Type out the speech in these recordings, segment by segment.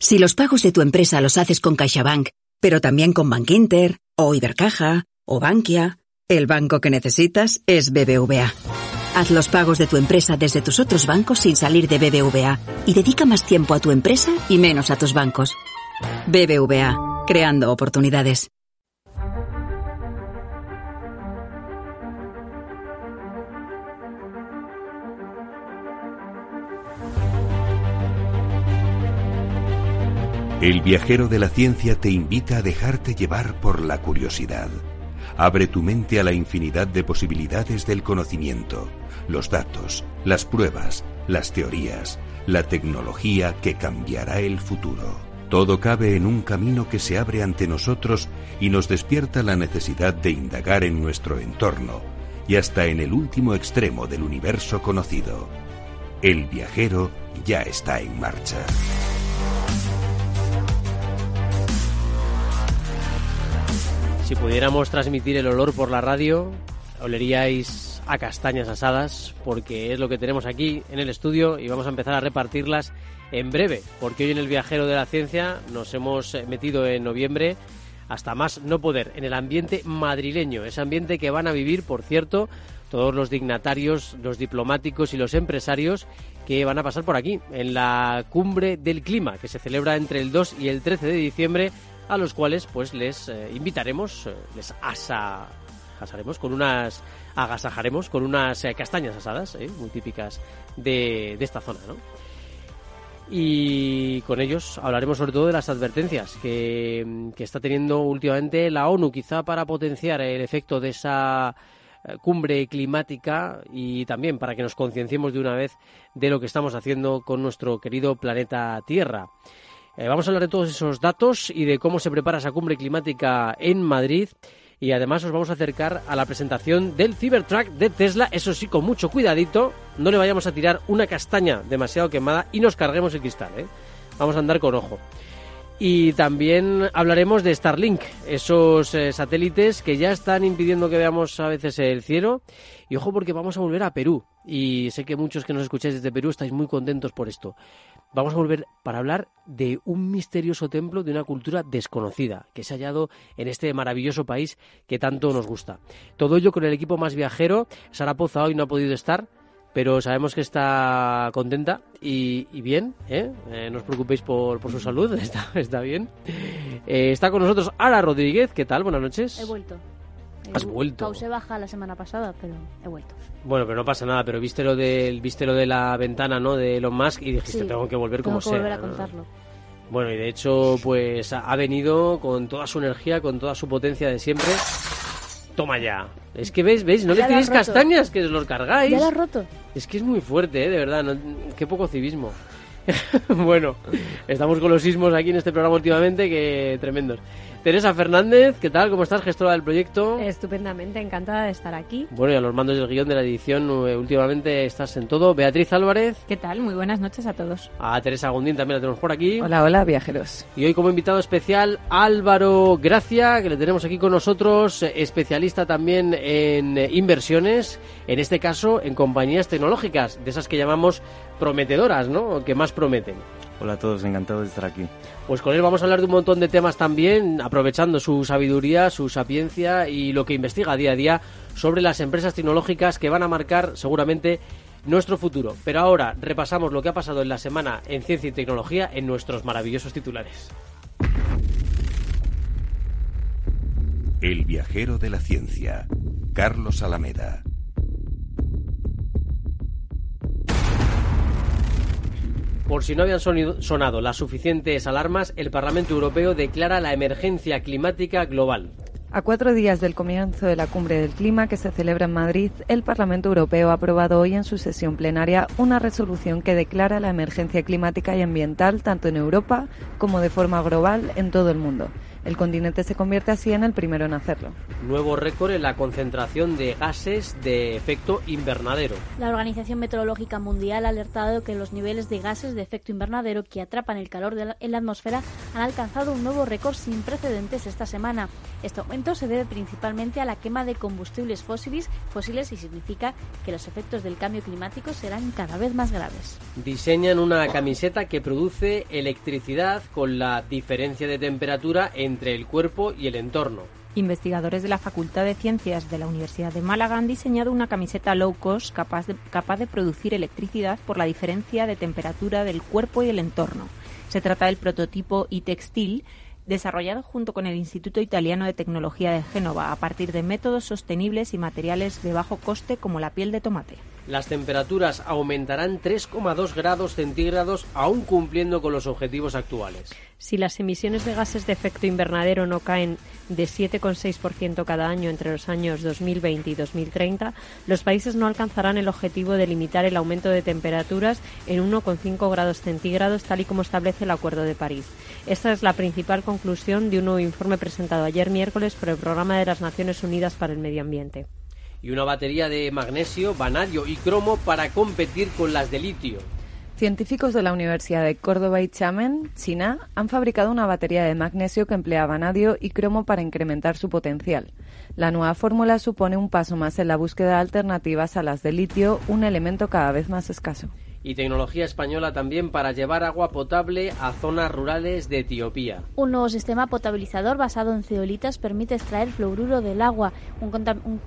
Si los pagos de tu empresa los haces con CaixaBank, pero también con Bankinter, o Ibercaja, o Bankia, el banco que necesitas es BBVA. Haz los pagos de tu empresa desde tus otros bancos sin salir de BBVA y dedica más tiempo a tu empresa y menos a tus bancos. BBVA, creando oportunidades. El viajero de la ciencia te invita a dejarte llevar por la curiosidad. Abre tu mente a la infinidad de posibilidades del conocimiento, los datos, las pruebas, las teorías, la tecnología que cambiará el futuro. Todo cabe en un camino que se abre ante nosotros y nos despierta la necesidad de indagar en nuestro entorno y hasta en el último extremo del universo conocido. El viajero ya está en marcha. Si pudiéramos transmitir el olor por la radio, oleríais a castañas asadas, porque es lo que tenemos aquí en el estudio y vamos a empezar a repartirlas en breve, porque hoy en el Viajero de la Ciencia nos hemos metido en noviembre hasta más no poder en el ambiente madrileño, ese ambiente que van a vivir, por cierto, todos los dignatarios, los diplomáticos y los empresarios que van a pasar por aquí, en la cumbre del clima, que se celebra entre el 2 y el 13 de diciembre a los cuales pues les eh, invitaremos, eh, les asaremos con unas agasajaremos con unas eh, castañas asadas, muy típicas de, de esta zona, ¿no? Y con ellos hablaremos sobre todo de las advertencias que, que está teniendo últimamente la ONU, quizá para potenciar el efecto de esa cumbre climática y también para que nos concienciemos de una vez de lo que estamos haciendo con nuestro querido planeta Tierra. Eh, vamos a hablar de todos esos datos y de cómo se prepara esa cumbre climática en Madrid. Y además os vamos a acercar a la presentación del Cybertruck de Tesla. Eso sí, con mucho cuidadito. No le vayamos a tirar una castaña demasiado quemada y nos carguemos el cristal. ¿eh? Vamos a andar con ojo. Y también hablaremos de Starlink, esos eh, satélites que ya están impidiendo que veamos a veces el cielo. Y ojo porque vamos a volver a Perú. Y sé que muchos que nos escucháis desde Perú estáis muy contentos por esto vamos a volver para hablar de un misterioso templo de una cultura desconocida que se ha hallado en este maravilloso país que tanto nos gusta. Todo ello con el equipo más viajero. Sara Poza hoy no ha podido estar, pero sabemos que está contenta y, bien, ¿eh? ¿eh? no os preocupéis por, por su salud, está, está bien. Eh, está con nosotros Ara Rodríguez, ¿qué tal? Buenas noches. He vuelto. Has vuelto. Pausé baja la semana pasada, pero he vuelto. Bueno, pero no pasa nada, pero viste lo de, viste lo de la ventana, ¿no? De Elon Musk y dijiste, tengo que volver como tengo que volver a contarlo. Bueno, y de hecho, pues ha venido con toda su energía, con toda su potencia de siempre. Toma ya. Es que veis, veis, no le tiréis castañas, que os los cargáis. Ya lo has roto. Es que es muy fuerte, ¿eh? de verdad. qué poco civismo. bueno, estamos con los sismos aquí en este programa últimamente, que tremendos. Teresa Fernández, ¿qué tal? ¿Cómo estás, gestora del proyecto? Estupendamente, encantada de estar aquí. Bueno, y a los mandos del guion de la edición, eh, últimamente estás en todo. Beatriz Álvarez. ¿Qué tal? Muy buenas noches a todos. A Teresa Gundín también la tenemos por aquí. Hola, hola, viajeros. Y hoy como invitado especial Álvaro Gracia, que le tenemos aquí con nosotros, eh, especialista también en eh, inversiones, en este caso en compañías tecnológicas, de esas que llamamos prometedoras, ¿no? Que más prometen. Hola a todos, encantado de estar aquí. Pues con él vamos a hablar de un montón de temas también, aprovechando su sabiduría, su sapiencia y lo que investiga día a día sobre las empresas tecnológicas que van a marcar seguramente nuestro futuro. Pero ahora repasamos lo que ha pasado en la semana en ciencia y tecnología en nuestros maravillosos titulares. El viajero de la ciencia, Carlos Alameda. Por si no habían sonado las suficientes alarmas, el Parlamento Europeo declara la emergencia climática global. A cuatro días del comienzo de la cumbre del clima que se celebra en Madrid, el Parlamento Europeo ha aprobado hoy en su sesión plenaria una resolución que declara la emergencia climática y ambiental tanto en Europa como de forma global en todo el mundo. El continente se convierte así en el primero en hacerlo. Nuevo récord en la concentración de gases de efecto invernadero. La Organización Meteorológica Mundial ha alertado que los niveles de gases de efecto invernadero que atrapan el calor en la atmósfera han alcanzado un nuevo récord sin precedentes esta semana. Este aumento se debe principalmente a la quema de combustibles fósiles, fósiles y significa que los efectos del cambio climático serán cada vez más graves. Diseñan una camiseta que produce electricidad con la diferencia de temperatura entre el cuerpo y el entorno. Investigadores de la Facultad de Ciencias de la Universidad de Málaga han diseñado una camiseta low cost capaz de, capaz de producir electricidad por la diferencia de temperatura del cuerpo y el entorno. Se trata del prototipo e-textil desarrollado junto con el Instituto Italiano de Tecnología de Génova a partir de métodos sostenibles y materiales de bajo coste como la piel de tomate. Las temperaturas aumentarán 3,2 grados centígrados aún cumpliendo con los objetivos actuales. Si las emisiones de gases de efecto invernadero no caen de 7,6% cada año entre los años 2020 y 2030, los países no alcanzarán el objetivo de limitar el aumento de temperaturas en 1,5 grados centígrados, tal y como establece el Acuerdo de París. Esta es la principal conclusión de un nuevo informe presentado ayer miércoles por el Programa de las Naciones Unidas para el Medio Ambiente y una batería de magnesio, vanadio y cromo para competir con las de litio. Científicos de la Universidad de Córdoba y Xiamen, China, han fabricado una batería de magnesio que emplea vanadio y cromo para incrementar su potencial. La nueva fórmula supone un paso más en la búsqueda de alternativas a las de litio, un elemento cada vez más escaso. Y tecnología española también para llevar agua potable a zonas rurales de Etiopía. Un nuevo sistema potabilizador basado en ceolitas permite extraer fluoruro del agua, un, un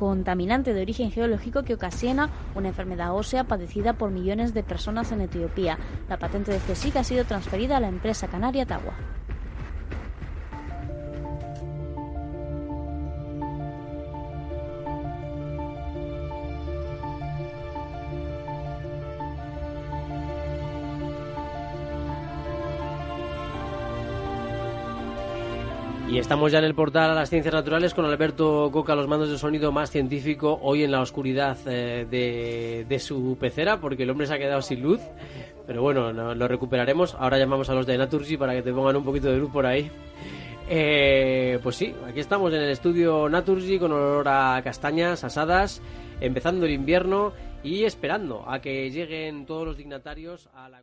contaminante de origen geológico que ocasiona una enfermedad ósea padecida por millones de personas en Etiopía. La patente de CSIC ha sido transferida a la empresa canaria Tawa. Y estamos ya en el portal a las ciencias naturales con Alberto Coca, los mandos de sonido más científico, hoy en la oscuridad eh, de, su pecera, porque el hombre se ha quedado sin luz. Pero bueno, lo recuperaremos. Ahora llamamos a los de Naturgy para que te pongan un poquito de luz por ahí. Eh, pues sí, aquí estamos en el estudio Naturgy con olor a castañas asadas, empezando el invierno y esperando a que lleguen todos los dignatarios a la...